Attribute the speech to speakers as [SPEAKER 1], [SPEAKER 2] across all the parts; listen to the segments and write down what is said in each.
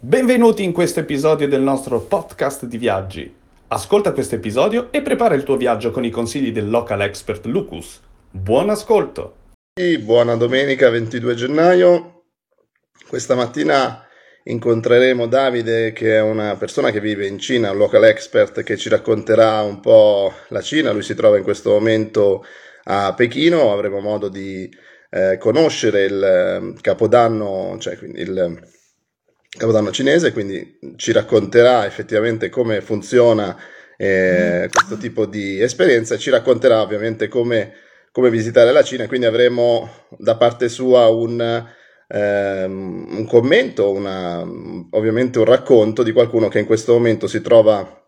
[SPEAKER 1] Benvenuti in questo episodio del nostro podcast di viaggi. Ascolta questo episodio e prepara il tuo viaggio con i consigli del local expert Lucas. Buon ascolto!
[SPEAKER 2] Buona domenica 22 gennaio. Questa mattina incontreremo Davide che è una persona che vive in Cina, un local expert che ci racconterà un po' la Cina. Lui si trova in questo momento a Pechino, avremo modo di eh, conoscere il eh, capodanno, cioè il capodanno cinese, quindi ci racconterà effettivamente come funziona eh, questo tipo di esperienza e ci racconterà ovviamente come, come, visitare la Cina, quindi avremo da parte sua un, ehm, un commento, una, ovviamente un racconto di qualcuno che in questo momento si trova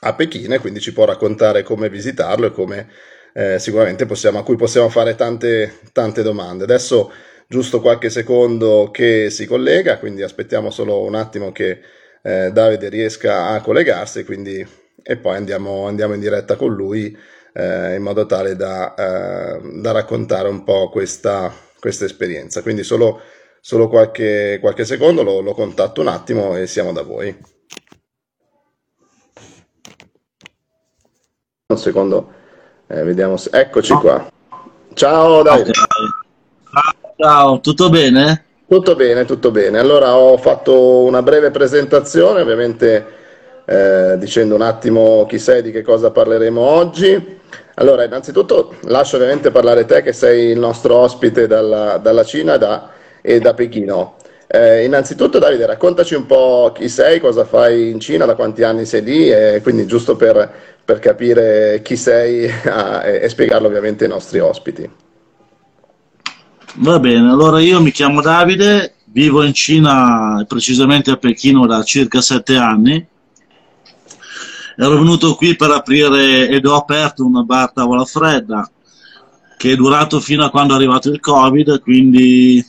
[SPEAKER 2] a Pechino e quindi ci può raccontare come visitarlo e come eh, sicuramente possiamo, a cui possiamo fare tante, tante domande. Adesso giusto qualche secondo che si collega, quindi aspettiamo solo un attimo che eh, Davide riesca a collegarsi quindi, e poi andiamo, andiamo in diretta con lui eh, in modo tale da, eh, da raccontare un po' questa, questa esperienza. Quindi solo, solo qualche, qualche secondo lo, lo contatto un attimo e siamo da voi. Un secondo eh, vediamo se... Eccoci qua. Ciao Davide.
[SPEAKER 3] Ciao, tutto bene?
[SPEAKER 2] Tutto bene, tutto bene. Allora ho fatto una breve presentazione, ovviamente eh, dicendo un attimo chi sei, di che cosa parleremo oggi. Allora, innanzitutto lascio ovviamente parlare te che sei il nostro ospite dalla, dalla Cina da, e da Pechino. Eh, innanzitutto Davide, raccontaci un po' chi sei, cosa fai in Cina, da quanti anni sei lì e quindi giusto per, per capire chi sei a, e spiegarlo ovviamente ai nostri ospiti.
[SPEAKER 3] Va bene, allora io mi chiamo Davide, vivo in Cina, precisamente a Pechino da circa sette anni. Ero venuto qui per aprire ed ho aperto una bar tavola fredda che è durato fino a quando è arrivato il Covid, quindi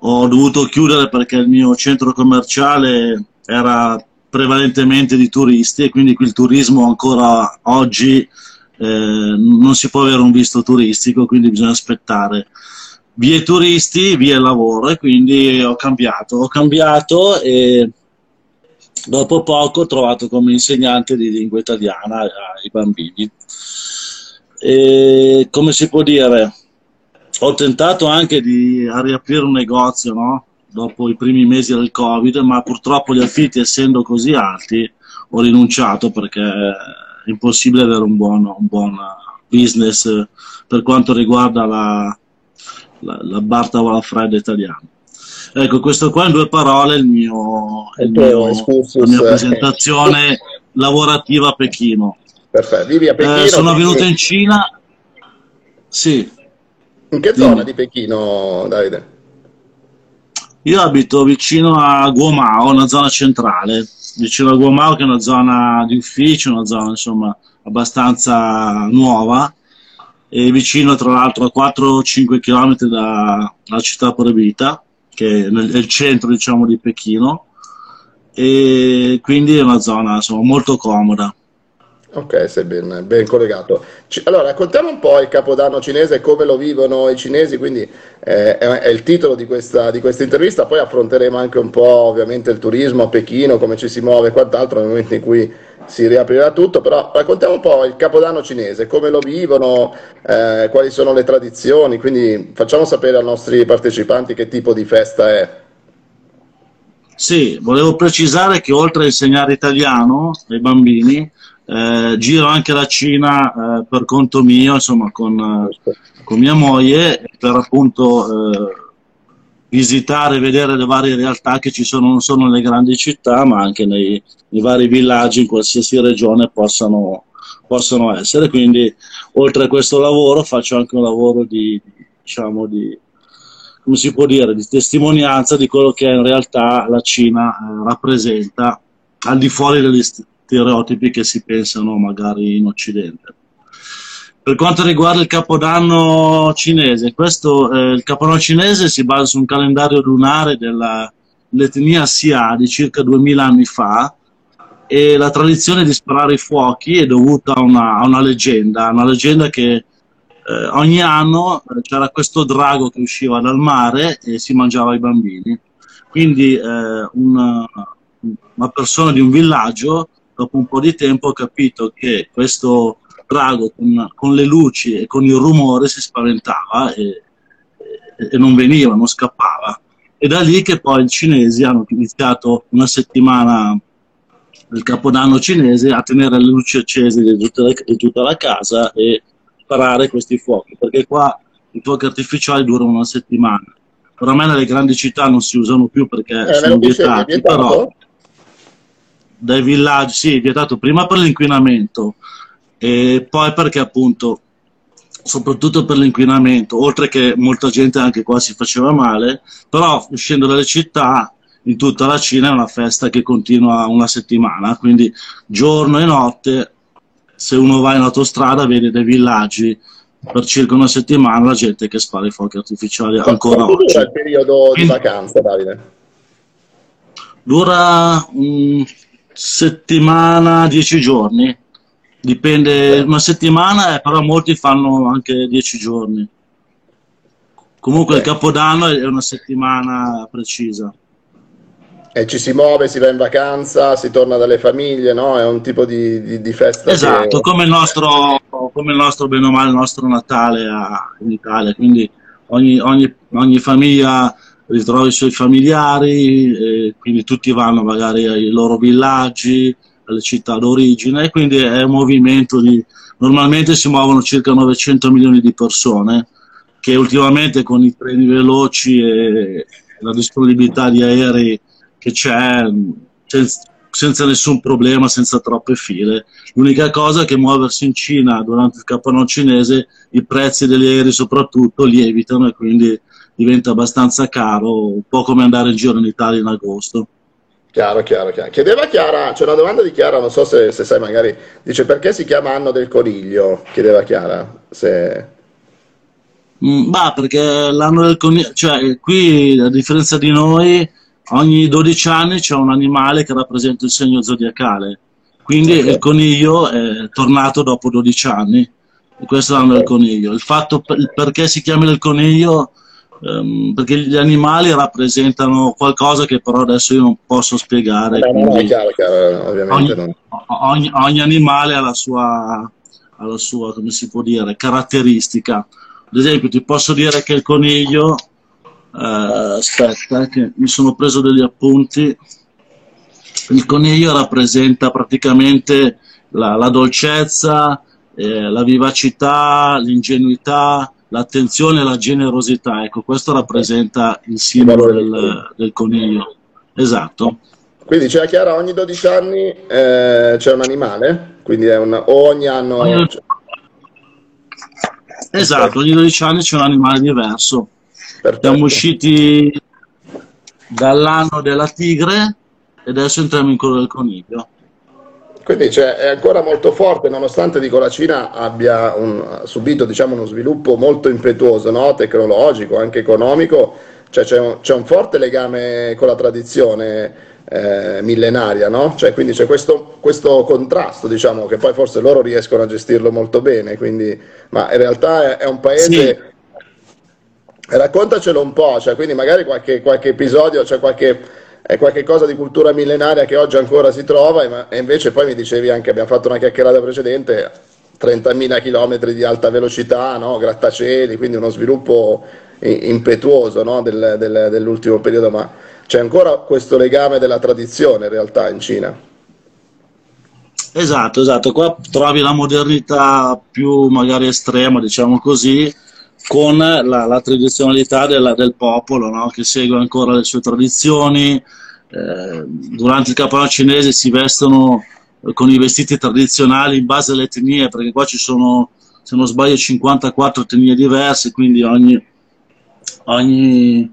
[SPEAKER 3] ho dovuto chiudere perché il mio centro commerciale era prevalentemente di turisti e quindi qui il turismo ancora oggi eh, non si può avere un visto turistico, quindi bisogna aspettare. Via turisti, via lavoro e quindi ho cambiato. Ho cambiato e dopo poco ho trovato come insegnante di lingua italiana ai bambini. E come si può dire? Ho tentato anche di riaprire un negozio, no? dopo i primi mesi del Covid, ma purtroppo gli affitti essendo così alti ho rinunciato perché è impossibile avere un buon, un buon business per quanto riguarda la, la, la bar tavola fredda italiana. Ecco, questo qua in due parole è il mio, il mio, la mia presentazione lavorativa a Pechino.
[SPEAKER 2] Perfetto, vivi a Pechino. Eh,
[SPEAKER 3] sono venuto in Cina. Sì.
[SPEAKER 2] In che zona di Pechino, Davide?
[SPEAKER 3] Io abito vicino a Guomao, una zona centrale, vicino a Guomao che è una zona di ufficio, una zona insomma abbastanza nuova e vicino tra l'altro a 4-5 km dalla città proibita, che è nel centro diciamo di Pechino e quindi è una zona insomma molto comoda.
[SPEAKER 2] Ok, sei ben, ben collegato. allora, raccontiamo un po' il Capodanno cinese come lo vivono i cinesi, quindi eh, è, è, il titolo di questa, di questa, intervista, poi affronteremo anche un po' ovviamente il turismo a Pechino, come ci si muove e quant'altro nel momento in cui si riaprirà tutto, però raccontiamo un po' il Capodanno cinese, come lo vivono, eh, quali sono le tradizioni, quindi facciamo sapere ai nostri partecipanti che tipo di festa è.
[SPEAKER 3] Sì, volevo precisare che oltre a insegnare italiano ai bambini, eh, giro anche la Cina eh, per conto mio, insomma, con, con mia moglie, per appunto eh, visitare vedere le varie realtà che ci sono non solo nelle grandi città, ma anche nei, nei vari villaggi in qualsiasi regione possano, possano, essere. Quindi, oltre a questo lavoro, faccio anche un lavoro di, diciamo, di come si può dire, di testimonianza di quello che in realtà la Cina eh, rappresenta al di fuori degli, stereotipi che si pensano magari in Occidente. Per quanto riguarda il capodanno cinese, questo, eh, il capodanno cinese si basa su un calendario lunare dell'etnia Xia di circa 2000 anni fa e la tradizione di sparare i fuochi è dovuta a una, a una leggenda, una leggenda che eh, ogni anno eh, c'era questo drago che usciva dal mare e si mangiava i bambini. Quindi eh, una, una persona di un villaggio, dopo un po' di tempo, ha capito che questo drago con, con le luci e con il rumore si spaventava e, e non veniva, non scappava. E da lì che poi i cinesi hanno iniziato una settimana del capodanno cinese a tenere le luci accese di tutta la, di tutta la casa e sparare questi fuochi, perché qua i fuochi artificiali durano una settimana. Oramai nelle grandi città non si usano più perché
[SPEAKER 2] Eh,
[SPEAKER 3] sono
[SPEAKER 2] dicevi,
[SPEAKER 3] vietati, però dai villaggi, sì, vietato prima per l'inquinamento e poi perché appunto, soprattutto per l'inquinamento, oltre che molta gente anche qua si faceva male, però uscendo dalle città in tutta la Cina è una festa che continua una settimana, quindi giorno e notte, se uno va in autostrada vede dei villaggi per circa una settimana la gente che spara i fuochi artificiali ancora
[SPEAKER 2] Quanto
[SPEAKER 3] oggi.
[SPEAKER 2] dura il periodo di vacanza, Davide?
[SPEAKER 3] Dura una settimana, dieci giorni. Dipende, una settimana, eh, però molti fanno anche dieci giorni. Comunque il capodanno è una settimana precisa.
[SPEAKER 2] E ci si muove, si va in vacanza, si torna dalle famiglie, no? È un tipo di, di- di festa
[SPEAKER 3] Esatto,
[SPEAKER 2] che...
[SPEAKER 3] come il nostro, come il nostro bene o male, il nostro Natale a- in Italia. Quindi ogni, ogni- ogni famiglia ritrova i suoi familiari, e quindi tutti vanno magari ai loro villaggi, alle città d'origine, quindi è un movimento di... Normalmente si muovono circa 900 milioni di persone, che ultimamente con i treni veloci e la disponibilità di aerei che c'è, senza, nessun problema, senza troppe file. L'unica cosa è che muoversi in Cina durante il capodanno cinese, i prezzi degli aerei soprattutto lievitano e quindi diventa abbastanza caro, un po' come andare in giro in Italia in agosto.
[SPEAKER 2] Chiaro, chiaro, chiaro. Chiedeva Chiara, c'è una domanda di Chiara, non so se, se sai magari, dice perché si chiama anno del coniglio? Chiedeva Chiara, se...
[SPEAKER 3] Mm, bah, perché l'anno del coniglio, cioè qui a differenza di noi, ogni 12 anni c'è un animale che rappresenta il segno zodiacale. Quindi
[SPEAKER 2] Ok.
[SPEAKER 3] il coniglio è tornato dopo 12 anni. E questo è l'anno del
[SPEAKER 2] Ok.
[SPEAKER 3] coniglio. Il fatto per- perché si chiama il coniglio, ehm, perché gli animali rappresentano qualcosa che però adesso io non posso spiegare.
[SPEAKER 2] Vabbè, no, no,
[SPEAKER 3] quindi
[SPEAKER 2] chiaro, chiaro, ovviamente
[SPEAKER 3] ogni, ogni- ogni animale ha la sua, ha la sua, come si può dire, caratteristica. Ad esempio, ti posso dire che il coniglio, eh, aspetta, eh, che mi sono preso degli appunti. Il coniglio rappresenta praticamente la, la dolcezza, eh, la vivacità, l'ingenuità, l'attenzione e la generosità. Ecco, questo rappresenta il simbolo del, del coniglio. Esatto.
[SPEAKER 2] Quindi c'è Chiara, ogni 12 anni eh, c'è un animale, quindi è un, o ogni anno...
[SPEAKER 3] Ogni- Esatto, ogni 12 anni c'è un animale diverso.
[SPEAKER 2] Perfetto.
[SPEAKER 3] Siamo usciti dall'anno della tigre e adesso entriamo in quello del coniglio.
[SPEAKER 2] Quindi cioè, è ancora molto forte, nonostante dico, la Cina abbia un- subito diciamo, uno sviluppo molto impetuoso, no? tecnologico, anche economico, cioè, c'è, un, c'è un forte legame con la tradizione eh, millenaria, no? Cioè, quindi c'è questo, questo contrasto, diciamo, che poi forse loro riescono a gestirlo molto bene, quindi, ma in realtà è, è un paese... Raccontacelo un po', cioè, quindi magari qualche, qualche episodio, cioè qualche, è qualche cosa di cultura millenaria che oggi ancora si trova, e, invece poi mi dicevi anche, abbiamo fatto una chiacchierata precedente, 30.000 km di alta velocità, no? grattacieli, quindi uno sviluppo impetuoso no? del- del- dell'ultimo periodo, ma c'è ancora questo legame della tradizione in realtà in Cina.
[SPEAKER 3] Esatto, esatto. Qua trovi la modernità più magari estrema, diciamo così, con la, la tradizionalità della- del popolo, no? Che segue ancora le sue tradizioni. Eh, durante il capodanno cinese si vestono eh, con i vestiti tradizionali in base alle etnie, perché qua ci sono, se non sbaglio, 54 etnie diverse, quindi ogni, ogni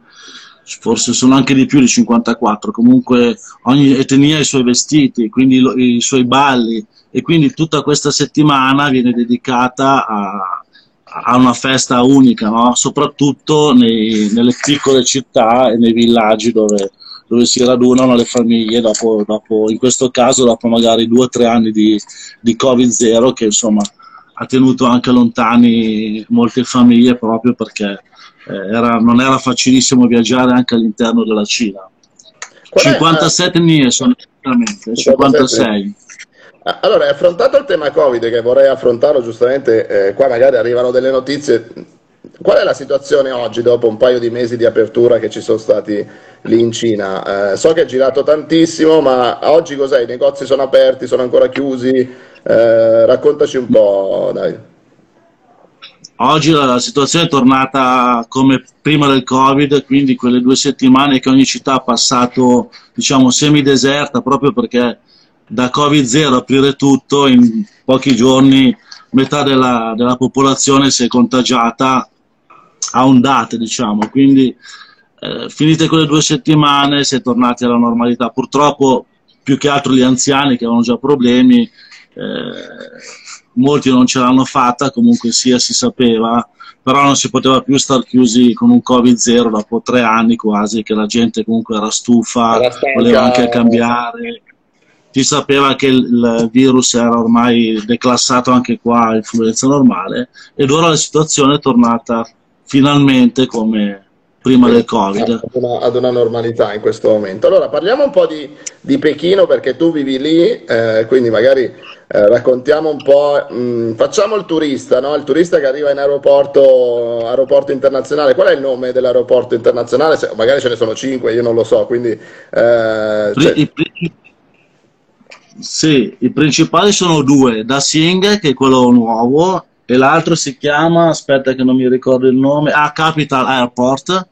[SPEAKER 3] forse sono anche di più di 54, comunque ogni etnia ha i suoi vestiti, quindi lo- i suoi balli e quindi tutta questa settimana viene dedicata a, a una festa unica, no? soprattutto nei- nelle piccole città e nei villaggi dove, dove si radunano le famiglie dopo, dopo- in questo caso dopo magari due o tre anni di, di Covid-0 che insomma ha tenuto anche lontani molte famiglie proprio perché eh, era- non era facilissimo viaggiare anche all'interno della Cina. Qual 57 NIE sono esattamente, 56.
[SPEAKER 2] Allora, affrontato il tema Covid, che vorrei affrontarlo giustamente, eh, qua magari arrivano delle notizie. Qual è la situazione oggi, dopo un paio di mesi di apertura che ci sono stati lì in Cina? Eh, so che è girato tantissimo, ma oggi cos'è? I negozi sono aperti, sono ancora chiusi? Eh, raccontaci un po', dai.
[SPEAKER 3] Oggi la situazione è tornata come prima del Covid, quindi quelle due settimane che ogni città ha passato, diciamo, semideserta, proprio perché da Covid-0 aprire tutto, in pochi giorni metà della, della popolazione si è contagiata a ondate, diciamo. Quindi eh, finite quelle due settimane si è tornati alla normalità. Purtroppo più che altro gli anziani che avevano già problemi, eh, molti non ce l'hanno fatta, comunque sia si sapeva, però non si poteva più star chiusi con un Covid-0 dopo tre anni quasi, che la gente comunque era stufa, era voleva anche cambiare si sapeva che il virus era ormai declassato anche qua a influenza normale ed ora la situazione è tornata finalmente come prima del Covid.
[SPEAKER 2] Ad una, ad una normalità in questo momento. Allora parliamo un po' di, di Pechino perché tu vivi lì, eh, quindi magari eh, raccontiamo un po', mh, mm, facciamo il turista, no? il turista che arriva in aeroporto, aeroporto internazionale, qual è il nome dell'aeroporto internazionale? Se, magari ce ne sono cinque, io non lo so, quindi... Eh,
[SPEAKER 3] cioè... sì, i principali sono due, Da Sing, che è quello nuovo, e l'altro si chiama, aspetta che non mi ricordo il nome, ah, Capital Airport,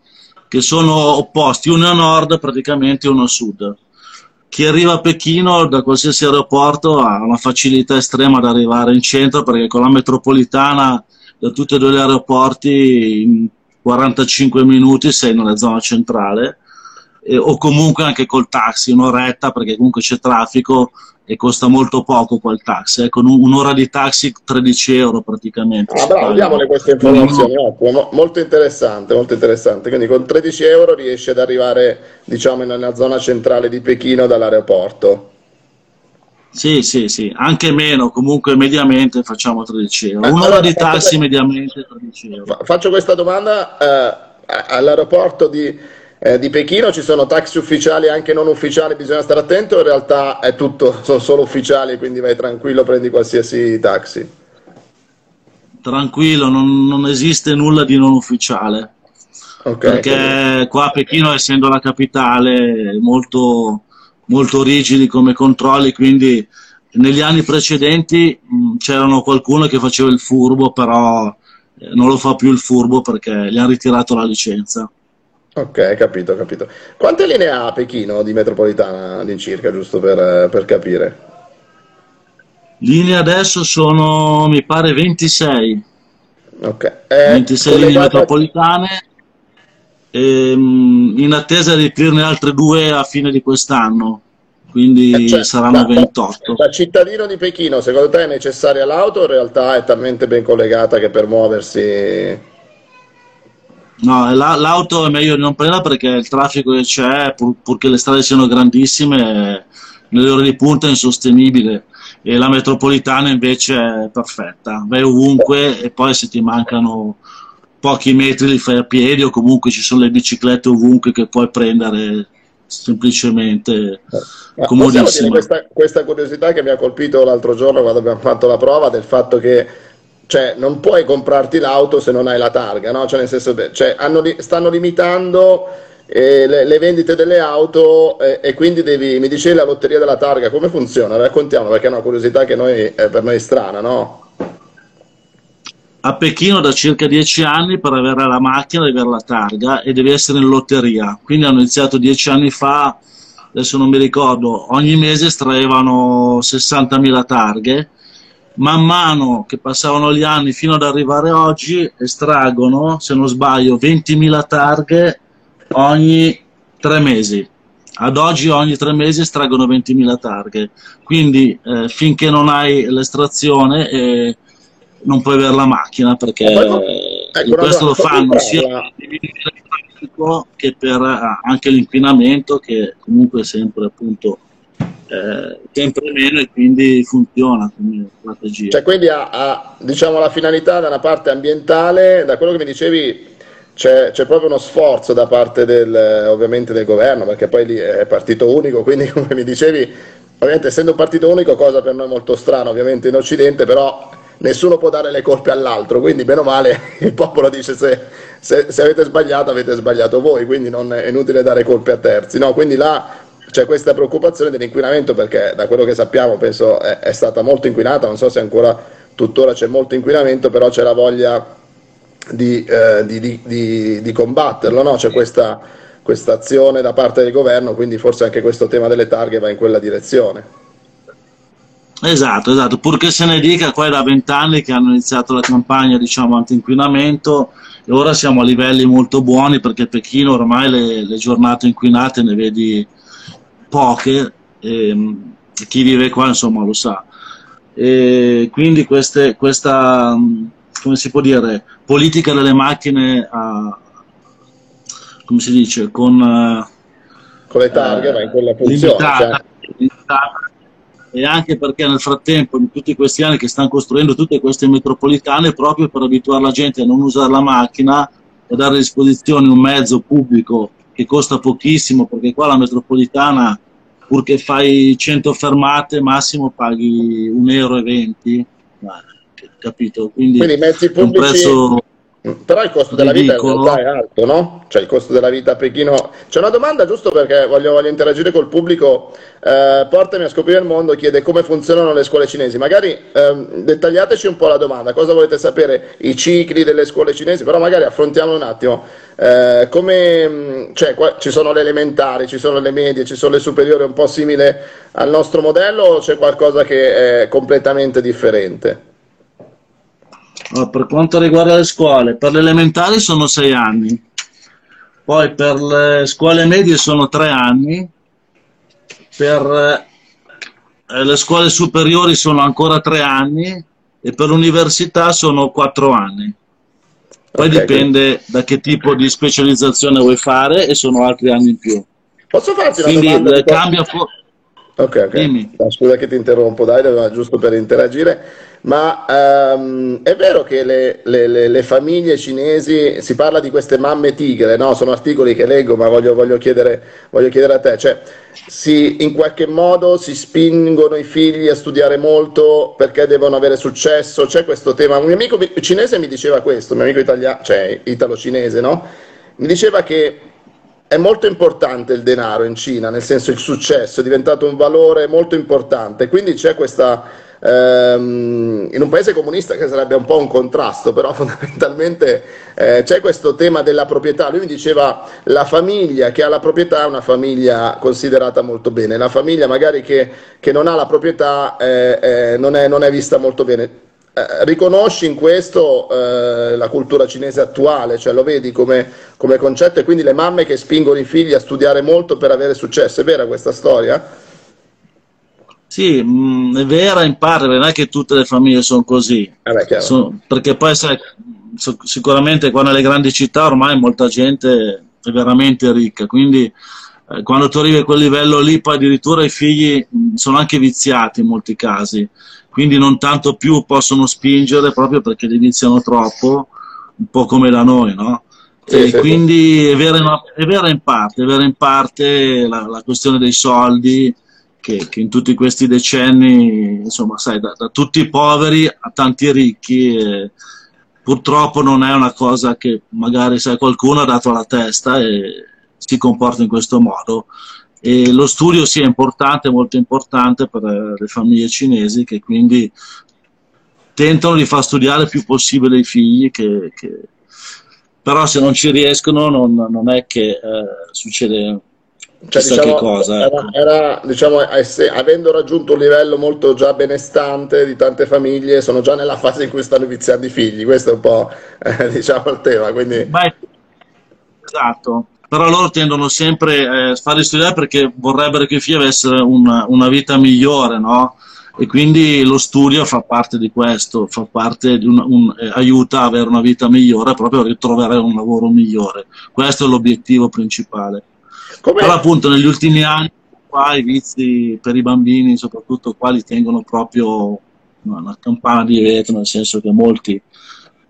[SPEAKER 3] che sono opposti, uno a nord praticamente e uno a sud. Chi arriva a Pechino da qualsiasi aeroporto ha una facilità estrema ad arrivare in centro perché con la metropolitana da tutti e due gli aeroporti in 45 minuti sei nella zona centrale eh, o comunque anche col taxi un'oretta perché comunque c'è traffico e costa molto poco quel taxi, con ecco, un'ora di taxi 13 euro praticamente.
[SPEAKER 2] Ah, bravo, diamole queste informazioni, no. molto interessante, molto interessante. Quindi con 13 euro riesci ad arrivare diciamo nella zona centrale di Pechino dall'aeroporto.
[SPEAKER 3] Sì, sì, sì, anche meno, comunque mediamente facciamo 13 euro. Un'ora allora, di taxi mediamente 13 euro.
[SPEAKER 2] Faccio questa domanda eh, all'aeroporto di eh, di Pechino ci sono taxi ufficiali e anche non ufficiali, bisogna stare attento, in realtà è tutto, sono solo ufficiali, quindi vai tranquillo, prendi qualsiasi taxi.
[SPEAKER 3] Tranquillo, non, non esiste nulla di non ufficiale. Okay, perché quindi... qua a Pechino, essendo la capitale, molto, molto rigidi come controlli, quindi negli anni precedenti mh, c'erano qualcuno che faceva il furbo, però eh, non lo fa più il furbo perché gli hanno ritirato la licenza.
[SPEAKER 2] Ok, capito, capito. Quante linee ha Pechino di metropolitana all'incirca, giusto per, per capire?
[SPEAKER 3] Linee adesso sono, mi pare, 26.
[SPEAKER 2] Ok.
[SPEAKER 3] Eh, 26 linee metropolitane. Ehm, in attesa di aprirne altre due a fine di quest'anno, quindi eh, cioè, saranno da, 28.
[SPEAKER 2] Da cittadino di Pechino, secondo te è necessaria l'auto o in realtà è talmente ben collegata che per muoversi
[SPEAKER 3] No, la, l'auto è meglio di non prenderla perché il traffico che c'è, pur, purché le strade siano grandissime, nelle ore di punta è insostenibile e la metropolitana invece è perfetta, vai ovunque e poi se ti mancano pochi metri li fai a piedi o comunque ci sono le biciclette ovunque che puoi prendere semplicemente
[SPEAKER 2] eh, comodissimo. Questa, questa curiosità che mi ha colpito l'altro giorno quando abbiamo fatto la prova del fatto che cioè non puoi comprarti l'auto se non hai la targa, no? Cioè nel senso, cioè, hanno, stanno limitando eh, le, le, vendite delle auto eh, e quindi devi, mi dicevi la lotteria della targa, come funziona? Raccontiamo perché è una curiosità che noi, è per noi strana, no?
[SPEAKER 3] A Pechino da circa dieci anni per avere la macchina devi avere la targa e devi essere in lotteria, quindi hanno iniziato dieci anni fa, adesso non mi ricordo, ogni mese estraevano 60.000 targhe man mano che passavano gli anni fino ad arrivare oggi estraggono, se non sbaglio, 20.000 targhe ogni tre mesi. Ad oggi ogni tre mesi estraggono 20.000 targhe, quindi eh, finché non hai l'estrazione eh, non puoi avere la macchina perché ecco, questo lo fanno sia per il che per eh, anche l'inquinamento che comunque sempre appunto eh, sempre meno e quindi funziona come strategia.
[SPEAKER 2] Cioè, quindi ha, ha diciamo, la finalità da una parte ambientale, da quello che mi dicevi c'è, c'è, proprio uno sforzo da parte del, ovviamente del governo, perché poi lì è partito unico, quindi come mi dicevi, ovviamente essendo un partito unico, cosa per noi molto strana ovviamente in Occidente, però nessuno può dare le colpe all'altro, quindi meno male il popolo dice se, se, se avete sbagliato avete sbagliato voi, quindi non è inutile dare colpe a terzi, no? quindi là c'è questa preoccupazione dell'inquinamento perché da quello che sappiamo penso è, è stata molto inquinata, non so se ancora tuttora c'è molto inquinamento, però c'è la voglia di, eh, di, di, di combatterlo, no? c'è questa, questa azione da parte del governo, quindi forse anche questo tema delle targhe va in quella direzione.
[SPEAKER 3] Esatto, esatto, purché se ne dica, qua è da vent'anni che hanno iniziato la campagna diciamo, anti-inquinamento e ora siamo a livelli molto buoni perché a Pechino ormai le, le giornate inquinate ne vedi poche, e, chi vive qua insomma lo sa. E quindi queste, questa, come si può dire, politica delle macchine a, come si dice, con,
[SPEAKER 2] con le targhe, eh, ma in quella posizione. Limitata, cioè. limitata
[SPEAKER 3] e anche perché nel frattempo, in tutti questi anni che stanno costruendo tutte queste metropolitane, proprio per abituare la gente a non usare la macchina e dare a disposizione un mezzo pubblico che costa pochissimo, perché qua la metropolitana, purché fai 100 fermate, massimo paghi 1,20 euro, capito? Quindi,
[SPEAKER 2] Quindi mezzi pubblici... Un prezzo però il costo della vita realtà è alto, no? Cioè il costo della vita a Pechino. C'è una domanda giusto perché voglio, voglio interagire col pubblico. Eh, portami a scoprire il mondo, chiede come funzionano le scuole cinesi. Magari ehm, dettagliateci un po' la domanda, cosa volete sapere? I cicli delle scuole cinesi, però magari affrontiamo un attimo. Eh, come, cioè, qua, ci sono le elementari, ci sono le medie, ci sono le superiori, un po' simile al nostro modello o c'è qualcosa che è completamente differente?
[SPEAKER 3] Per quanto riguarda le scuole, per le elementari sono sei anni, poi per le scuole medie sono tre anni, per eh, le scuole superiori sono ancora tre anni e per l'università sono quattro anni. Poi okay, dipende quindi... da che tipo di specializzazione vuoi fare e sono altri anni in più.
[SPEAKER 2] Posso farti una
[SPEAKER 3] quindi,
[SPEAKER 2] domanda?
[SPEAKER 3] Eh, cambia...
[SPEAKER 2] Ok, ok. Scusa che ti interrompo, dai, giusto per interagire ma um, è vero che le, le, le, le, famiglie cinesi, si parla di queste mamme tigre, no? sono articoli che leggo, ma voglio, voglio, chiedere, voglio chiedere, a te, cioè, si, in qualche modo si spingono i figli a studiare molto perché devono avere successo, c'è questo tema, un mio amico cinese mi diceva questo, un mio amico italiano, cioè italo-cinese, no? mi diceva che è molto importante il denaro in Cina, nel senso il successo è diventato un valore molto importante, quindi c'è questa ehm, in un paese comunista che sarebbe un po' un contrasto, però fondamentalmente eh, c'è questo tema della proprietà. Lui mi diceva la famiglia che ha la proprietà è una famiglia considerata molto bene, la famiglia magari che, che non ha la proprietà eh, eh, non, è, non, è, vista molto bene. Eh, riconosci in questo eh, la cultura cinese attuale, cioè lo vedi come, come concetto e quindi le mamme che spingono i figli a studiare molto per avere successo, è vera questa storia?
[SPEAKER 3] Sì, mh, mm, è vera in parte, non è che tutte le famiglie sono così.
[SPEAKER 2] Eh
[SPEAKER 3] so, perché poi sai, sicuramente qua nelle grandi città ormai molta gente è veramente ricca, quindi eh, quando tu arrivi a quel livello lì, poi addirittura i figli mh, mm, sono anche viziati in molti casi, quindi non tanto più possono spingere proprio perché iniziano troppo, un po' come da noi, no? Sì, sì, quindi È, vera in, è, vera in, parte, è vera in parte la, la questione dei soldi che, che, in tutti questi decenni, insomma, sai, da, da tutti i poveri a tanti ricchi, eh, purtroppo non è una cosa che magari sai, qualcuno ha dato alla testa e si comporta in questo modo. E lo studio è importante, molto importante per eh, le famiglie cinesi che quindi tentano di far studiare il più possibile i figli, che, che... però se non ci riescono non, non è che eh, succede
[SPEAKER 2] cioè, diciamo, cosa, ecco. era, diciamo, avendo raggiunto un livello molto già benestante di tante famiglie, sono già nella fase in cui stanno iniziando i figli, questo è un po' eh, diciamo, il tema. Quindi...
[SPEAKER 3] Beh, esatto, però loro tendono sempre eh, a farli studiare perché vorrebbero che i figli avessero una, una vita migliore, no? E quindi lo studio fa parte di questo, fa parte di un, un, eh, aiuta a avere una vita migliore, proprio a ritrovare un lavoro migliore. Questo è l'obiettivo principale. Com'è? Però appunto negli ultimi anni qua i vizi per i bambini, soprattutto qua, li tengono proprio una campana di vetro, nel senso che molti,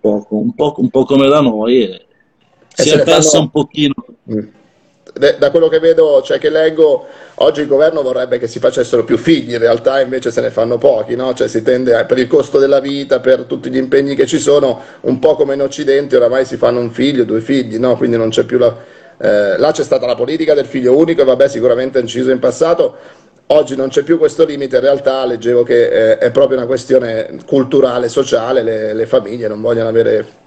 [SPEAKER 3] un po', un po', un po come da noi, si è persa un pochino. Mm
[SPEAKER 2] da quello che vedo, cioè che leggo, oggi il governo vorrebbe che si facessero più figli, in realtà invece se ne fanno pochi, no? cioè si tende a, per il costo della vita, per tutti gli impegni che ci sono, un po' come in Occidente oramai si fanno un figlio, due figli, no? quindi non c'è più la... Eh, là c'è stata la politica del figlio unico e vabbè sicuramente è inciso in passato, oggi non c'è più questo limite, in realtà leggevo che eh, è proprio una questione culturale, sociale, le, le famiglie non vogliono avere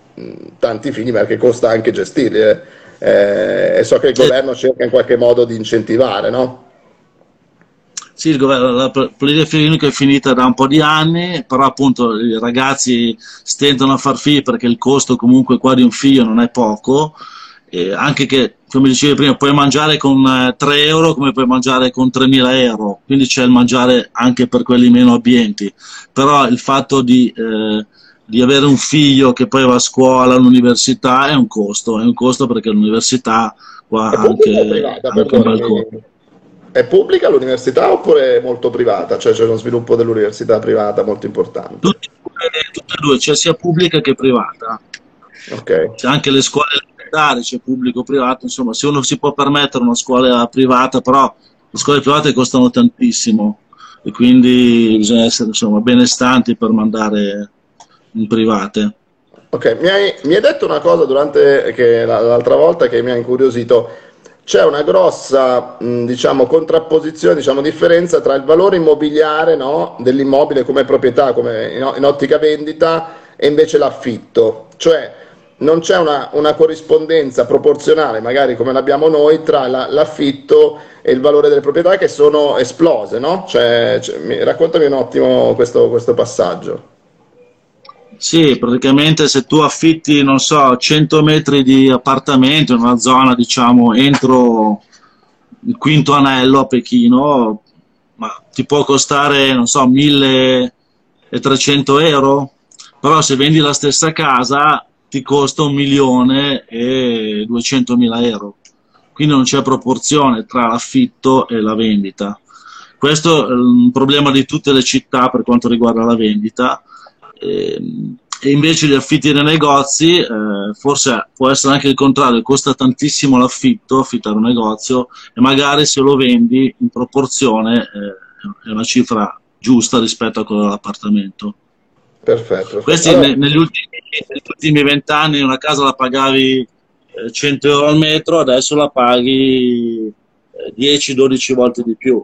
[SPEAKER 2] tanti figli perché costa anche gestirli. Eh eh, e so che il governo cerca in qualche modo di incentivare, no?
[SPEAKER 3] Sì, il governo, la politica figliunica è finita da un po' di anni, però appunto i ragazzi stentano a far figli perché il costo comunque qua di un figlio non è poco, e anche che, come dicevi prima, puoi mangiare con 3 eh, euro come puoi mangiare con 3.000 euro, quindi c'è il mangiare anche per quelli meno abbienti, però il fatto di... Eh, di avere un figlio che poi va a scuola, all'università, è un costo, è un costo perché l'università qua ha anche, privata, anche un bel costo.
[SPEAKER 2] È pubblica l'università oppure è molto privata? Cioè c'è uno sviluppo dell'università privata molto importante?
[SPEAKER 3] Tutte, tutte e due, c'è sia pubblica che privata.
[SPEAKER 2] Okay.
[SPEAKER 3] C'è anche le scuole elementari, c'è pubblico privato, insomma se uno si può permettere una scuola privata, però le scuole private costano tantissimo e quindi bisogna essere insomma, benestanti per mandare private.
[SPEAKER 2] Ok, mi hai, mi hai detto una cosa durante che, l'altra volta che mi ha incuriosito. C'è una grossa diciamo, contrapposizione, diciamo, differenza tra il valore immobiliare no, dell'immobile come proprietà, come in, in, ottica vendita, e invece l'affitto. Cioè non c'è una, una corrispondenza proporzionale, magari come l'abbiamo noi, tra la, l'affitto e il valore delle proprietà che sono esplose. No? Cioè, cioè, raccontami un attimo questo, questo passaggio.
[SPEAKER 3] Sì, praticamente se tu affitti, non so, 100 metri di appartamento in una zona, diciamo, entro il quinto anello a Pechino, ma ti può costare, non so, 1300 euro, però se vendi la stessa casa ti costa un milione e 200 mila euro. Quindi non c'è proporzione tra l'affitto e la vendita. Questo è un problema di tutte le città per quanto riguarda la vendita e invece gli affitti nei negozi, eh, forse può essere anche il contrario, costa tantissimo l'affitto, affittare un negozio, e magari se lo vendi in proporzione eh, è una cifra giusta rispetto a quello dell'appartamento.
[SPEAKER 2] Perfetto.
[SPEAKER 3] Questi allora... ne, negli ultimi vent'anni una casa la pagavi 100 eh, euro al metro, adesso la paghi 10-12 eh, volte di più.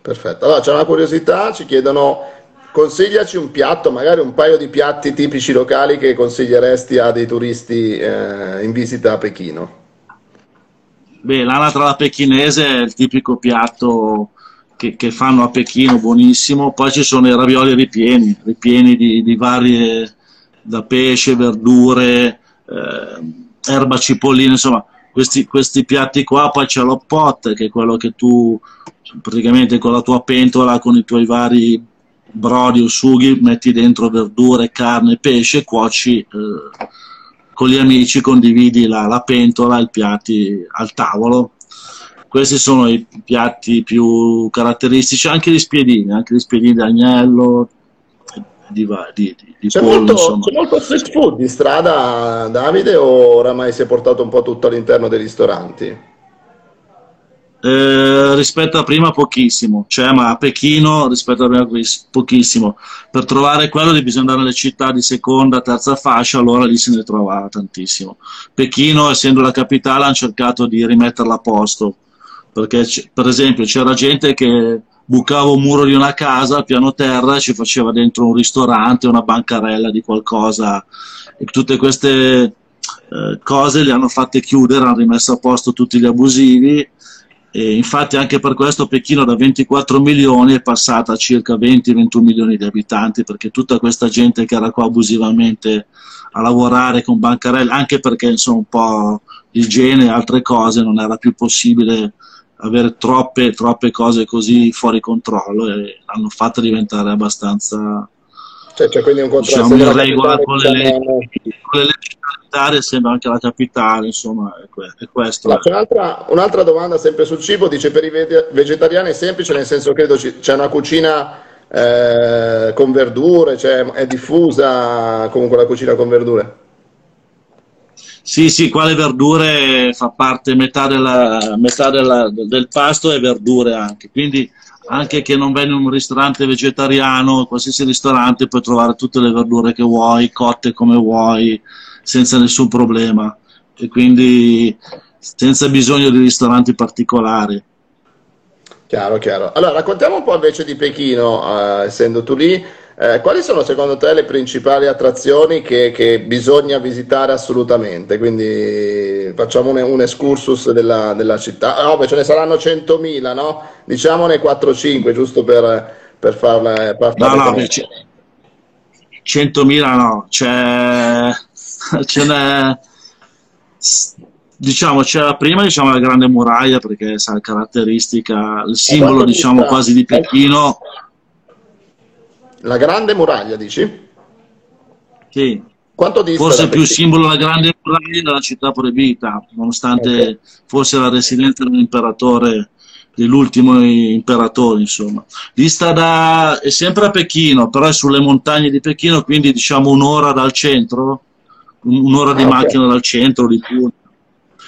[SPEAKER 2] Perfetto. Allora c'è una curiosità, ci chiedono Consigliaci un piatto, magari un paio di piatti tipici locali che consiglieresti a dei turisti eh, in visita a Pechino.
[SPEAKER 3] Beh, l'anatra alla pechinese è il tipico piatto che, che, fanno a Pechino, buonissimo. Poi ci sono i ravioli ripieni, ripieni di, di varie, da pesce, verdure, eh, erba cipollina, insomma, questi, questi, piatti qua. Poi c'è l'oppot, che è quello che tu praticamente con la tua pentola, con i tuoi vari brodi o sughi, metti dentro verdure, carne, pesce, cuoci eh, con gli amici, condividi la, la pentola, i piatti al tavolo. Questi sono i piatti più caratteristici, anche gli spiedini, anche gli spiedini d'agnello, di, di, di
[SPEAKER 2] c'è, pollo, molto, c'è molto street food di strada, Davide, o oramai si è portato un po' tutto all'interno dei ristoranti?
[SPEAKER 3] Eh, rispetto a prima pochissimo, cioè ma a Pechino rispetto a prima pochissimo. Per trovare quello bisogna andare nelle città di seconda, terza fascia, allora lì se ne trova tantissimo. Pechino, essendo la capitale, hanno cercato di rimetterla a posto, perché per esempio c'era gente che bucava un muro di una casa al piano terra e ci faceva dentro un ristorante, una bancarella di qualcosa e tutte queste eh, cose le hanno fatte chiudere, hanno rimesso a posto tutti gli abusivi e infatti anche per questo Pechino da 24 milioni è passata a circa 20-21 milioni di abitanti perché tutta questa gente che era qua abusivamente a lavorare con bancarelle, anche perché insomma un po' igiene e altre cose non era più possibile avere troppe, troppe cose così fuori controllo e l'hanno fatta diventare abbastanza
[SPEAKER 2] cioè, c'è quindi un
[SPEAKER 3] contrasto diciamo, in regola con le, leggi, con le leggi sanitarie, essendo anche la capitale, insomma, è, è questo.
[SPEAKER 2] No, c'è un'altra, un'altra, domanda sempre sul cibo, dice per i vegetariani è semplice, nel senso credo c'è una cucina eh, con verdure, cioè è diffusa comunque la cucina con verdure?
[SPEAKER 3] Sì, sì, qua le verdure fa parte, metà, della, metà della, del pasto è verdure anche, quindi anche che non vai in un ristorante vegetariano, qualsiasi ristorante puoi trovare tutte le verdure che vuoi, cotte come vuoi, senza nessun problema e quindi senza bisogno di ristoranti particolari.
[SPEAKER 2] Chiaro, chiaro. Allora, raccontiamo un po' invece di Pechino, eh, essendo tu lì. Eh, quali sono secondo te le principali attrazioni che, che bisogna visitare assolutamente? Quindi facciamo un, un excursus della, della città. Ah, beh, ce ne saranno 100.000, no? Diciamone 4-5, giusto per, per farla. Per
[SPEAKER 3] no, no, beh, 100.000 no, c'è, ce n'è diciamo c'è la prima diciamo la grande muraglia perché sa caratteristica il simbolo diciamo quasi di Pechino
[SPEAKER 2] la grande muraglia, dici?
[SPEAKER 3] Sì. Quanto dista Forse più simbolo la grande muraglia della città proibita, nonostante okay. fosse la residenza dell'imperatore, dell'ultimo imperatore, insomma. Dista da, è sempre a Pechino, però è sulle montagne di Pechino, quindi diciamo un'ora dal centro, un'ora di ah, okay. macchina dal centro, di più.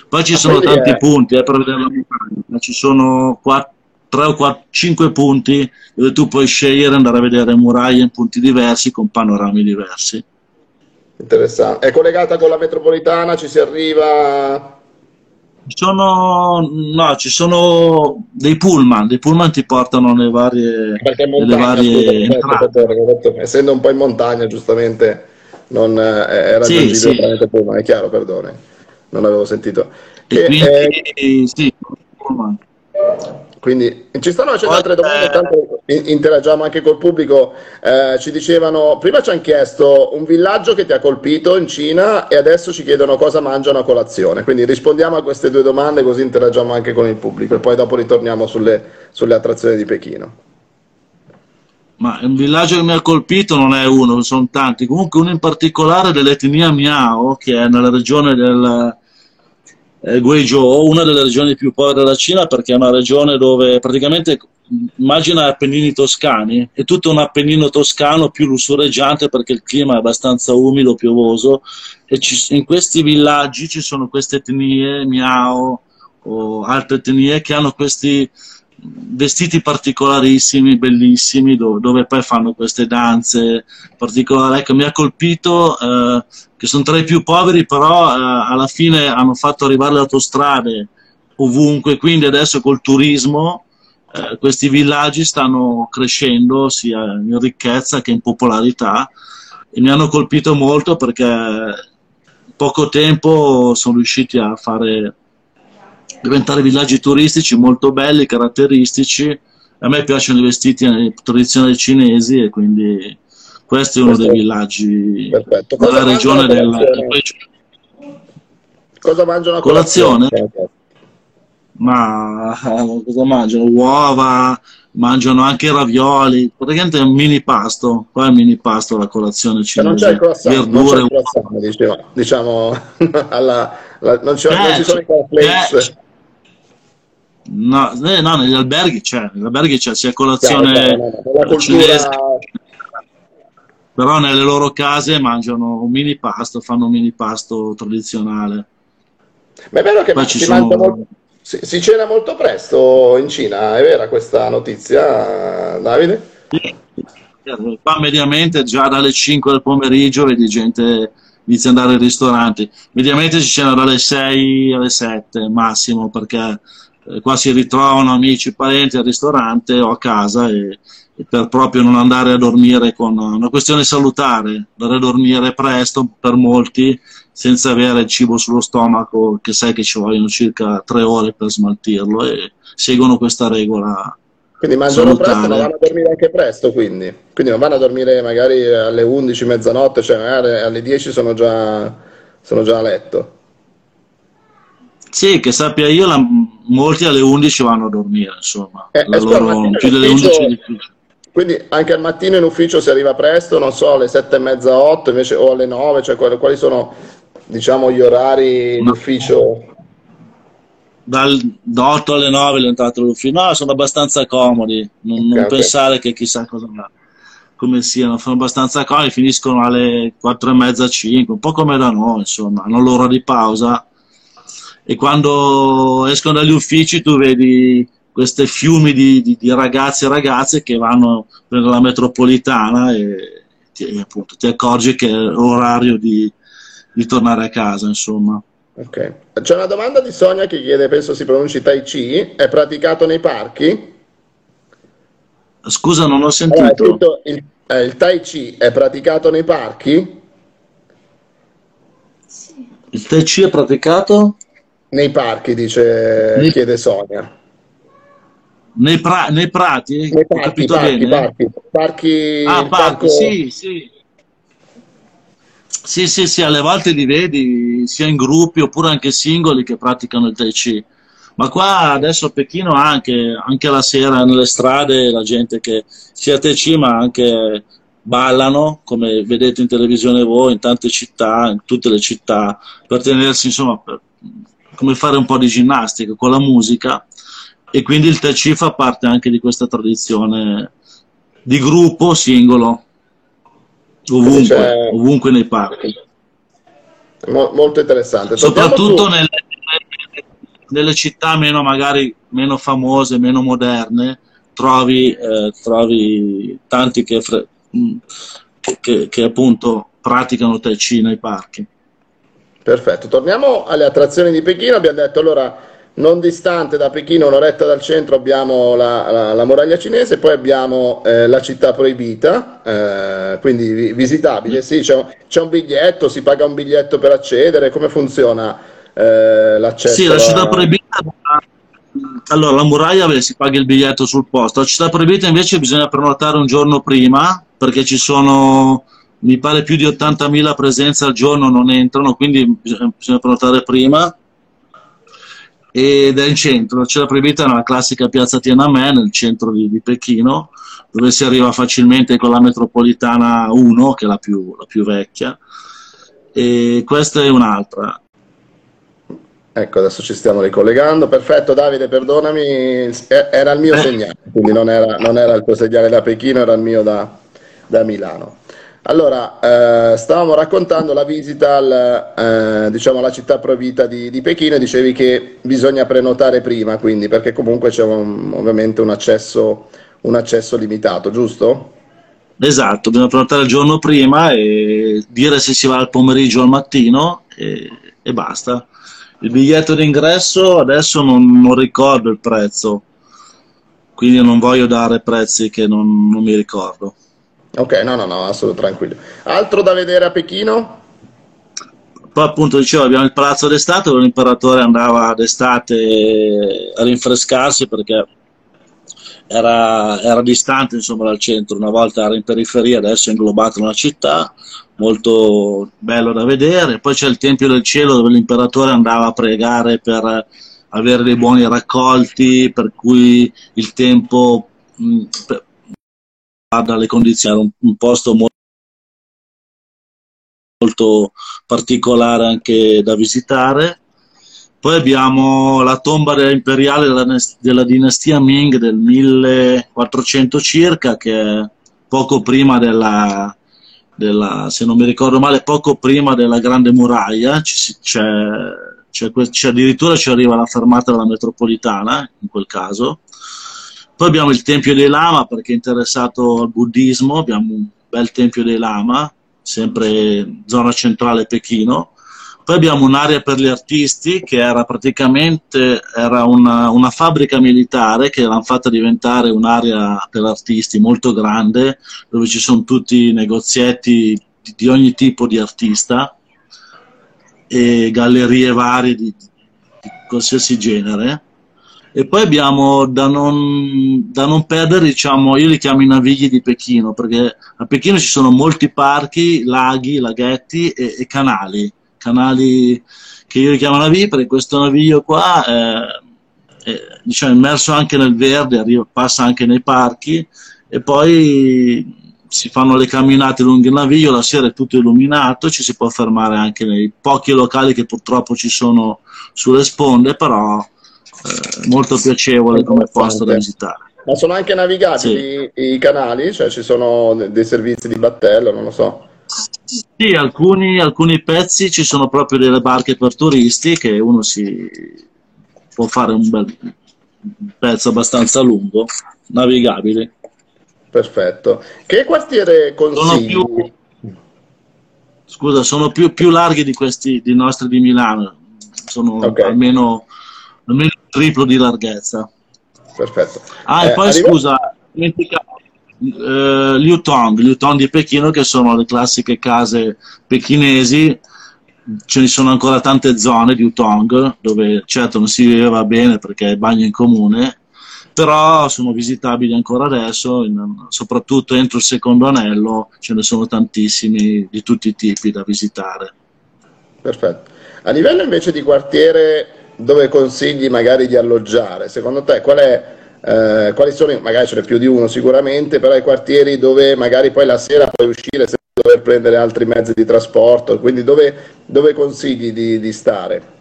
[SPEAKER 3] Poi ci sono quindi tanti è... punti eh, per vedere la montagna, ci sono quattro 3 o 4, 5 punti dove tu puoi scegliere andare a vedere muraglie in punti diversi con panorami diversi.
[SPEAKER 2] Interessante. È collegata con la metropolitana? Ci si arriva?
[SPEAKER 3] Sono, no, ci sono dei pullman, dei pullman ti portano nelle varie,
[SPEAKER 2] Perché montagna, varie scusa, essendo un po' in montagna, giustamente non eh, raggiungibile sì, sì. pullman, è chiaro, perdone, non avevo sentito.
[SPEAKER 3] E, e quindi, eh, sì, pullman.
[SPEAKER 2] Quindi ci stanno facendo altre domande, intanto interagiamo anche col pubblico. Eh, ci dicevano, prima ci hanno chiesto un villaggio che ti ha colpito in Cina e adesso ci chiedono cosa mangiano a colazione. Quindi rispondiamo a queste due domande così interagiamo anche con il pubblico e poi dopo ritorniamo sulle, sulle attrazioni di Pechino.
[SPEAKER 3] Ma un villaggio che mi ha colpito non è uno, sono tanti. Comunque uno in particolare dell'etnia Miao, che è nella regione del, eh, Guizhou, una delle regioni più povere della Cina perché è una regione dove praticamente immagina Appennini toscani, è tutto un Appennino toscano più lussureggiante perché il clima è abbastanza umido, piovoso e ci, in questi villaggi ci sono queste etnie, Miao o altre etnie che hanno questi vestiti particolarissimi, bellissimi, dove, dove, poi fanno queste danze particolari. Ecco, mi ha colpito eh, che sono tra i più poveri, però eh, alla fine hanno fatto arrivare le autostrade ovunque, quindi adesso col turismo eh, questi villaggi stanno crescendo sia in ricchezza che in popolarità e mi hanno colpito molto perché in poco tempo sono riusciti a fare diventare villaggi turistici molto belli, caratteristici. A me piacciono i vestiti tradizionali cinesi e quindi questo è uno Perfetto. dei villaggi Perfetto. della regione della...
[SPEAKER 2] Cosa mangiano a
[SPEAKER 3] colazione? colazione? Ma cosa mangiano? Uova, mangiano anche ravioli, praticamente è un mini pasto, qua è un mini pasto la colazione cinese.
[SPEAKER 2] non c'è il croissant, verdure, non c'è il croissant, diciamo, diciamo alla, la, non, eh, non, ci sono i cornflakes. Eh,
[SPEAKER 3] No, eh, no, negli alberghi c'è, negli alberghi c'è sia colazione
[SPEAKER 2] Chiaro, cinese,
[SPEAKER 3] però nelle loro case mangiano un mini pasto, fanno un mini pasto tradizionale.
[SPEAKER 2] Ma è vero che si, sono... molto, si, si, cena molto presto in Cina, è vera questa notizia, Davide?
[SPEAKER 3] Qua mediamente già dalle 5 del pomeriggio vedi gente inizia ad andare ai ristoranti. Mediamente ci cena dalle 6 alle 7 massimo perché eh, qua si ritrovano amici, parenti al ristorante o a casa e, e, per proprio non andare a dormire con una questione salutare, andare a dormire presto per molti senza avere il cibo sullo stomaco che sai che ci vogliono circa tre ore per smaltirlo e seguono questa regola.
[SPEAKER 2] Quindi mangiano salutare. presto e vanno a dormire anche presto, quindi. quindi non vanno a dormire magari alle 11, mezzanotte, cioè magari alle 10 sono già, sono già a letto.
[SPEAKER 3] Sì, che sappia io, la, molti alle 11 vanno a dormire, insomma.
[SPEAKER 2] Eh, la loro, più delle 11 di più. Quindi anche al mattino in ufficio si arriva presto, non so, alle 7 e mezza, 8 invece, o alle 9, cioè quali, sono diciamo gli orari no. d'ufficio?
[SPEAKER 3] Dal, da 8 alle 9 l'entrata all'ufficio, no, sono abbastanza comodi, non, okay, non okay. pensare che chissà cosa come siano, sono abbastanza comodi, finiscono alle 4 e mezza, 5, un po' come da noi, insomma, hanno l'ora di pausa e quando escono dagli uffici tu vedi questi fiumi di, di, di ragazzi e ragazze che vanno per la metropolitana e, e appunto ti accorgi che è l'orario di, di tornare a casa, insomma.
[SPEAKER 2] Ok. C'è una domanda di Sonia che chiede, penso si pronunci Tai Chi, è praticato nei parchi?
[SPEAKER 3] Scusa, non ho
[SPEAKER 2] Allora,
[SPEAKER 3] sentito.
[SPEAKER 2] il, eh, il Tai Chi è praticato nei parchi?
[SPEAKER 3] Il Tai Chi è praticato
[SPEAKER 2] Nei parchi, dice,
[SPEAKER 3] Nei-
[SPEAKER 2] chiede Sonia.
[SPEAKER 3] nei, pra- nei prati?
[SPEAKER 2] Nei parchi,
[SPEAKER 3] capito
[SPEAKER 2] parchi,
[SPEAKER 3] bene?
[SPEAKER 2] parchi, parchi,
[SPEAKER 3] Ah, parchi,
[SPEAKER 2] parco-
[SPEAKER 3] sì, sì. Sì, sì, sì, alle volte li vedi sia in gruppi oppure anche singoli che praticano il Tai Chi. Ma qua adesso a Pechino anche, anche la sera nelle strade la gente che sia Tai Chi ma anche ballano, come vedete in televisione voi, in tante città, in tutte le città, per tenersi insomma, per- come fare un po' di ginnastica con la musica. E quindi il Tai Chi fa parte anche di questa tradizione di gruppo singolo, ovunque, ovunque nei parchi.
[SPEAKER 2] Mo- molto interessante.
[SPEAKER 3] Soprattutto
[SPEAKER 2] su-
[SPEAKER 3] nelle, nelle città meno magari meno famose, meno moderne, trovi, eh, trovi tanti che, fre- che- che appunto praticano Tai Chi nei parchi.
[SPEAKER 2] Perfetto, torniamo alle attrazioni di Pechino. Abbiamo detto allora, non distante da Pechino, un'oretta dal centro, abbiamo la, la- la muraglia cinese, poi abbiamo eh, la città proibita, eh, quindi vi- visitabile. Sì, c'è un, c'è un biglietto, si paga un biglietto per accedere. Come funziona eh, l'accesso?
[SPEAKER 3] Sì, la città proibita. Allora, la muraglia beh, si paga il biglietto sul posto. La città proibita invece bisogna prenotare un giorno prima perché ci sono, mi pare, più di 80.000 presenze al giorno non entrano, quindi bisogna, bisogna prenotare prima. Ed è in centro. La città proibita nella classica piazza Tiananmen, nel centro di, di Pechino, dove si arriva facilmente con la metropolitana 1, che è la più, la più vecchia. E questa è un'altra.
[SPEAKER 2] Ecco, adesso ci stiamo ricollegando. Perfetto, Davide, perdonami, eh, era il mio
[SPEAKER 3] Eh.
[SPEAKER 2] segnale, quindi non era, non era il tuo segnale da Pechino, era il mio da, da Milano. Allora, eh, stavamo raccontando la visita al, eh, diciamo, alla città provvita di, di Pechino e dicevi che bisogna prenotare prima, quindi perché comunque c'è un- ovviamente un accesso, un accesso limitato, giusto?
[SPEAKER 3] Esatto, bisogna prenotare il giorno prima e dire se si va al pomeriggio o al mattino e, e basta. Il biglietto d'ingresso adesso non, non ricordo il prezzo, quindi non voglio dare prezzi che non, non mi ricordo.
[SPEAKER 2] Ok, no, no, no, assolutamente tranquillo. Altro da vedere a Pechino?
[SPEAKER 3] Poi appunto dicevo abbiamo il palazzo d'estate dove l'imperatore andava d'estate a rinfrescarsi perché era, era distante insomma dal centro, una volta era in periferia, adesso è inglobato nella città, molto bello da vedere. Poi c'è il Tempio del Cielo dove l'imperatore andava a pregare per avere dei buoni raccolti, per cui il tempo mh, per- dalle condizioni, era un, un posto molto molto particolare anche da visitare. Poi abbiamo la tomba imperiale della, della dinastia Ming del 1400 circa, che è poco prima della, della- se non mi ricordo male, poco prima della Grande Muraglia. C'è addirittura ci arriva la fermata della metropolitana in quel caso. Poi abbiamo il Tempio dei Lama perché è interessato al buddismo, abbiamo un bel Tempio dei Lama, sempre zona centrale Pechino. Poi abbiamo un'area per gli artisti che era praticamente era una, una fabbrica militare che l'hanno fatta diventare un'area per artisti molto grande, dove ci sono tutti i negozietti di, ogni tipo di artista e gallerie varie di, di qualsiasi genere. E poi abbiamo da non, da non perdere, diciamo, io li chiamo i navigli di Pechino, perché a Pechino ci sono molti parchi, laghi, laghetti e, e canali, canali che io li chiamo navigli perché questo naviglio qua è, è, diciamo, immerso anche nel verde, arriva- passa anche nei parchi e poi si fanno le camminate lungo il naviglio, la sera è tutto illuminato, ci si può fermare anche nei pochi locali che purtroppo ci sono sulle sponde, però eh, molto piacevole come posto da visitare.
[SPEAKER 2] Ma sono anche navigabili sì. i canali? Cioè ci sono dei servizi di battello, non lo so.
[SPEAKER 3] Sì, alcuni, alcuni pezzi ci sono proprio delle barche per turisti che uno si può fare un bel pezzo abbastanza lungo, navigabile.
[SPEAKER 2] Perfetto. Che quartiere consigli?
[SPEAKER 3] Sono più, scusa, sono più, più larghi di questi di nostri di Milano, sono okay. almeno, almeno il triplo di larghezza.
[SPEAKER 2] Perfetto.
[SPEAKER 3] Ah, e eh, poi arriva... scusa, dimenticavo uh, Liutong, Liutong di Pechino, che sono le classiche case pechinesi. Ce ne sono ancora tante zone di Utong dove certo non si viveva bene perché è bagno in comune, però sono visitabili ancora adesso, in, soprattutto entro il secondo anello ce ne sono tantissimi di tutti i tipi da visitare.
[SPEAKER 2] Perfetto. A livello invece di quartiere dove consigli magari di alloggiare, secondo te qual è eh, quali sono, magari ce n'è più di uno sicuramente, però i quartieri dove magari poi la sera puoi uscire senza dover prendere altri mezzi di trasporto, quindi dove, dove consigli di, di stare?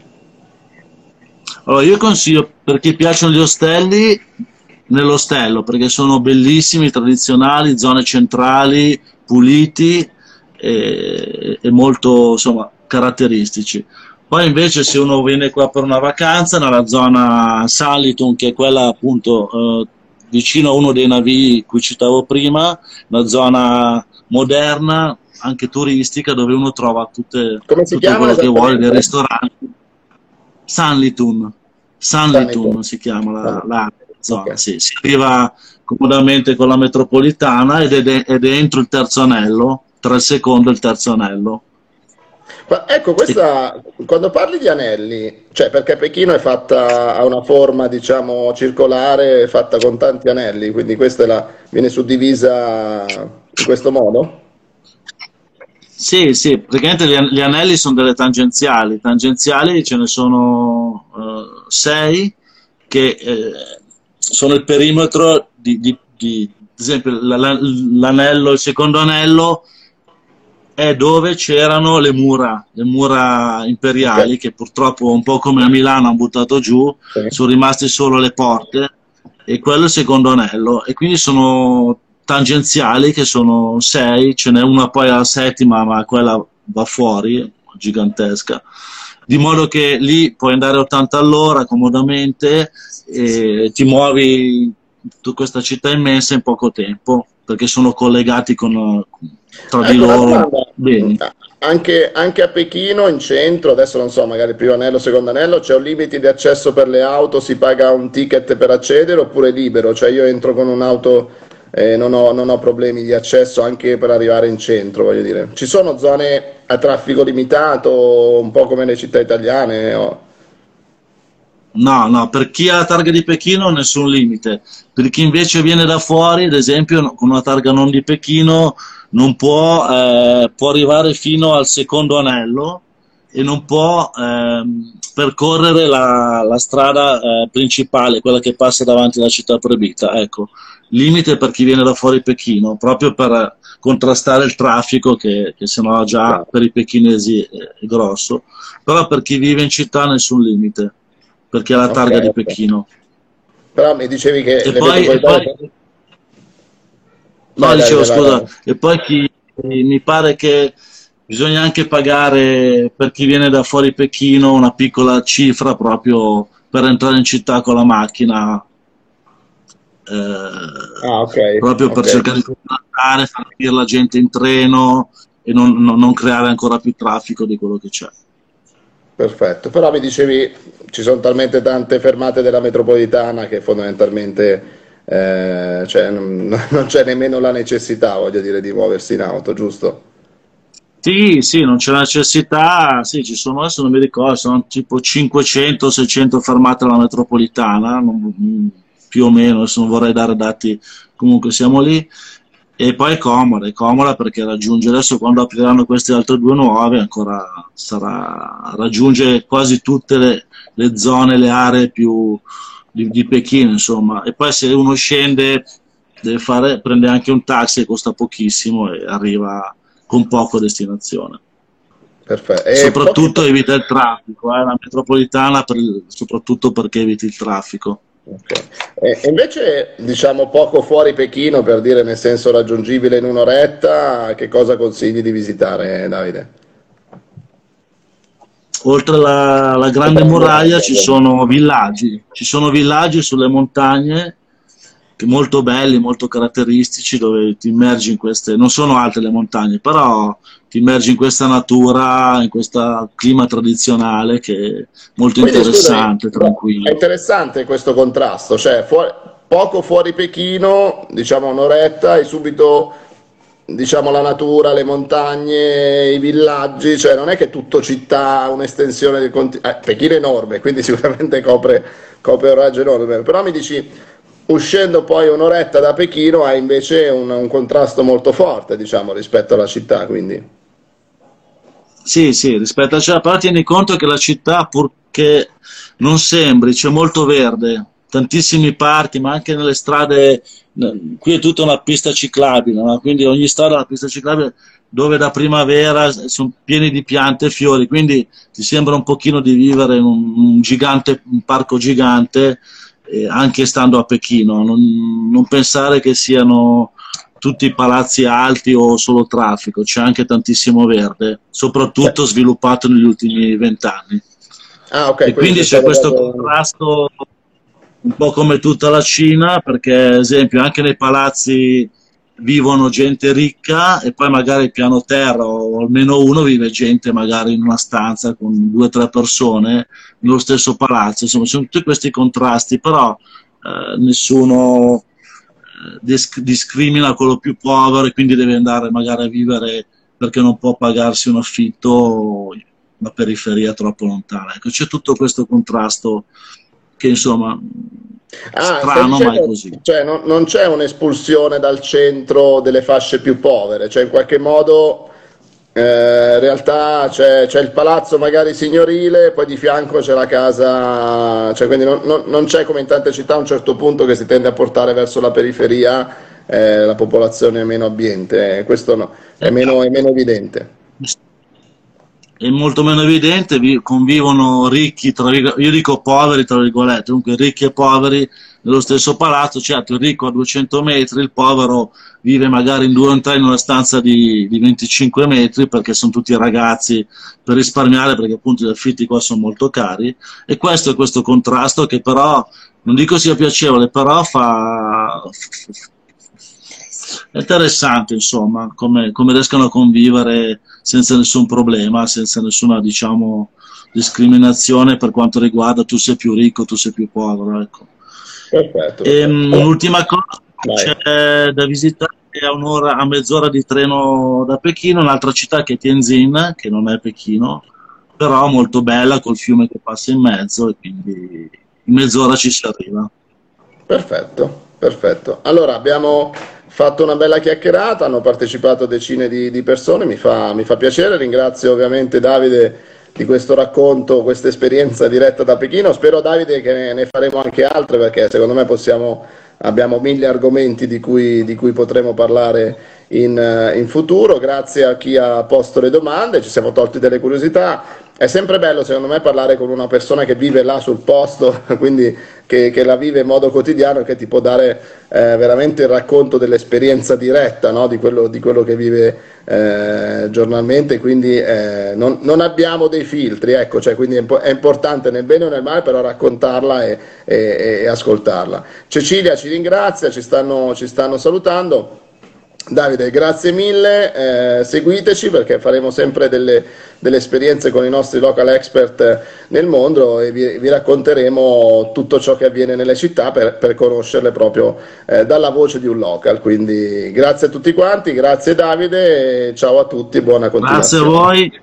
[SPEAKER 3] Allora, io consiglio per chi piacciono gli ostelli nell'ostello perché sono bellissimi, tradizionali, zone centrali, puliti e, e molto insomma, caratteristici. Poi invece se uno viene qua per una vacanza nella zona Saliton, che è quella appunto eh, vicino a uno dei navi cui citavo prima, una zona moderna, anche turistica, dove uno trova tutte, tutto quello che vuole, dei ristoranti. Sanlitun, Sanlitun si chiama la, la zona, okay. sì. si arriva comodamente con la metropolitana ed è, ed è entro il terzo anello, tra il secondo e il terzo anello.
[SPEAKER 2] Ma ecco, questa, quando parli di anelli, cioè perché Pechino è fatta, ha una forma, diciamo, circolare, fatta con tanti anelli, quindi questa la, viene suddivisa in questo modo?
[SPEAKER 3] Sì, sì, praticamente gli, anelli sono delle tangenziali, tangenziali ce ne sono uh, sei che eh, sono il perimetro di, di, di ad esempio l'anello, il secondo anello è dove c'erano le mura, le mura imperiali okay. che purtroppo un po' come a Milano hanno buttato giù, okay. sono rimaste solo le porte e quello è il secondo anello e quindi sono tangenziali che sono sei, ce n'è una poi alla settima ma quella va fuori, gigantesca, di modo che lì puoi andare a 80 all'ora comodamente e ti muovi in tutta questa città immensa in poco tempo perché sono collegati con, tra di ecco, loro.
[SPEAKER 2] Anche, anche, a Pechino, in centro, adesso non so, magari primo anello, secondo anello, c'è un limite di accesso per le auto, si paga un ticket per accedere oppure libero? Cioè io entro con un'auto e non ho, non ho problemi di accesso anche per arrivare in centro, voglio dire. Ci sono zone a traffico limitato, un po' come le città italiane? O...
[SPEAKER 3] No, no, per chi ha la targa di Pechino nessun limite. Per chi invece viene da fuori, ad esempio, con una targa non di Pechino, non può, eh, può arrivare fino al secondo anello e non può eh, percorrere la, la strada eh, principale, quella che passa davanti alla città proibita. Ecco, limite per chi viene da fuori Pechino, proprio per contrastare il traffico che, che sennò già per i pechinesi è, è grosso. Però per chi vive in città nessun limite perché è la targa okay, di Pechino.
[SPEAKER 2] Però mi dicevi che...
[SPEAKER 3] E poi, e poi... No, dai, dicevo, dai, scusa, dai. e poi chi, mi pare che bisogna anche pagare per chi viene da fuori Pechino una piccola cifra proprio per entrare in città con la macchina.
[SPEAKER 2] Eh, ah, okay,
[SPEAKER 3] proprio per
[SPEAKER 2] okay.
[SPEAKER 3] cercare di contattare, far venire la gente in treno e non, non, non creare ancora più traffico di quello che c'è.
[SPEAKER 2] Perfetto, però mi dicevi ci sono talmente tante fermate della metropolitana che fondamentalmente eh, cioè, non, c'è nemmeno la necessità, voglio dire, di muoversi in auto, giusto?
[SPEAKER 3] Sì, sì, non c'è necessità, sì, ci sono, adesso non mi ricordo, sono tipo 500-600 fermate alla metropolitana, non, più o meno, adesso non vorrei dare dati, comunque siamo lì e poi è comoda, è comoda perché raggiunge adesso quando apriranno queste altre due nuove ancora sarà raggiunge quasi tutte le, le zone, le aree più di, di, Pechino insomma e poi se uno scende deve fare, prende anche un taxi che costa pochissimo e arriva con poco a destinazione
[SPEAKER 2] Perfetto.
[SPEAKER 3] E soprattutto poi... evita il traffico, eh? la metropolitana per, soprattutto perché eviti il traffico
[SPEAKER 2] Okay. E invece, diciamo poco fuori Pechino, per dire nel senso raggiungibile in un'oretta, che cosa consigli di visitare, Davide?
[SPEAKER 3] Oltre alla grande muraglia ci sono villaggi, ci sono villaggi sulle montagne molto belli, molto caratteristici, dove ti immergi in queste, non sono alte le montagne, però ti immergi in questa natura, in questo clima tradizionale che è molto Quindi, interessante,
[SPEAKER 2] scusa,
[SPEAKER 3] tranquillo.
[SPEAKER 2] È interessante questo contrasto, cioè fuori, poco fuori Pechino, diciamo un'oretta e subito diciamo la natura, le montagne, i villaggi, cioè non è che tutto città, un'estensione del continente, eh, Pechino è enorme, quindi sicuramente copre, copre un raggio enorme, però mi dici uscendo poi un'oretta da Pechino hai invece un, un contrasto molto forte diciamo rispetto alla città quindi
[SPEAKER 3] sì, sì, rispetto alla città, però tieni conto che la città, purché non sembri, c'è molto verde, tantissimi parchi, ma anche nelle strade, qui è tutta una pista ciclabile, no? quindi ogni strada è una pista ciclabile dove da primavera sono pieni di piante e fiori, quindi ti sembra un pochino di vivere in un, un gigante, un parco gigante, eh, anche stando a Pechino, non, non pensare che siano tutti i palazzi alti o solo traffico, c'è anche tantissimo verde, soprattutto sì. sviluppato negli ultimi vent'anni. Ah, okay, e quindi c'è questo da... contrasto un po' come tutta la Cina, perché ad esempio anche nei palazzi vivono gente ricca e poi magari piano terra o almeno uno vive gente magari in una stanza con due o tre persone nello stesso palazzo, insomma sono tutti questi contrasti, però eh, nessuno discrimina quello più povero e quindi deve andare magari a vivere perché non può pagarsi un affitto una periferia troppo lontana. Ecco, c'è tutto questo contrasto che insomma ah, strano ma è così.
[SPEAKER 2] Cioè, non, non c'è un'espulsione dal centro delle fasce più povere, cioè in qualche modo eh, in realtà c'è, c'è, il palazzo magari signorile, poi di fianco c'è la casa, cioè quindi non, non, non, c'è come in tante città a un certo punto che si tende a portare verso la periferia eh, la popolazione meno abbiente, questo no, è meno, è meno evidente
[SPEAKER 3] è molto meno evidente, convivono ricchi, tra, io dico poveri tra virgolette, comunque ricchi e poveri nello stesso palazzo, certo il ricco a 200 metri, il povero vive magari in due o tre in una stanza di, di 25 metri perché sono tutti ragazzi per risparmiare perché appunto gli affitti qua sono molto cari e questo è questo contrasto che però non dico sia piacevole, però fa, è interessante insomma come, come riescono a convivere senza nessun problema, senza nessuna diciamo, discriminazione per quanto riguarda tu sei più ricco, tu sei più povero. Ecco. Perfetto. E, ehm, un'ultima cosa, Vai. c'è da visitare a un'ora, a mezz'ora di treno da Pechino, un'altra città che è Tianjin, che non è Pechino, però molto bella col fiume che passa in mezzo e quindi in mezz'ora ci si arriva.
[SPEAKER 2] Perfetto, perfetto. Allora abbiamo fatto una bella chiacchierata, hanno partecipato decine di, di persone, mi fa, mi fa, piacere, ringrazio ovviamente Davide di questo racconto, questa esperienza diretta da Pechino, spero Davide che ne, faremo anche altre perché secondo me possiamo, abbiamo mille argomenti di cui, di cui potremo parlare in, in futuro, grazie a chi ha posto le domande, ci siamo tolti delle curiosità, è sempre bello secondo me parlare con una persona che vive là sul posto, quindi che, che la vive in modo quotidiano e che ti può dare eh, veramente il racconto dell'esperienza diretta no? di, quello, di, quello, che vive eh, giornalmente, quindi eh, non, non, abbiamo dei filtri, ecco, cioè, quindi è, è, importante nel bene o nel male però raccontarla e, e, e ascoltarla. Cecilia ci ringrazia, ci stanno, ci stanno salutando. Davide, grazie mille, eh, seguiteci perché faremo sempre delle, delle, esperienze con i nostri local expert nel mondo e vi, vi racconteremo tutto ciò che avviene nelle città per, per conoscerle proprio eh, dalla voce di un local. Quindi grazie a tutti quanti, grazie Davide, ciao a tutti, buona continuazione.
[SPEAKER 3] Grazie a voi.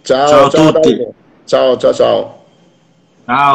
[SPEAKER 2] Ciao, ciao, ciao a tutti. Ciao, ciao, ciao. Ciao.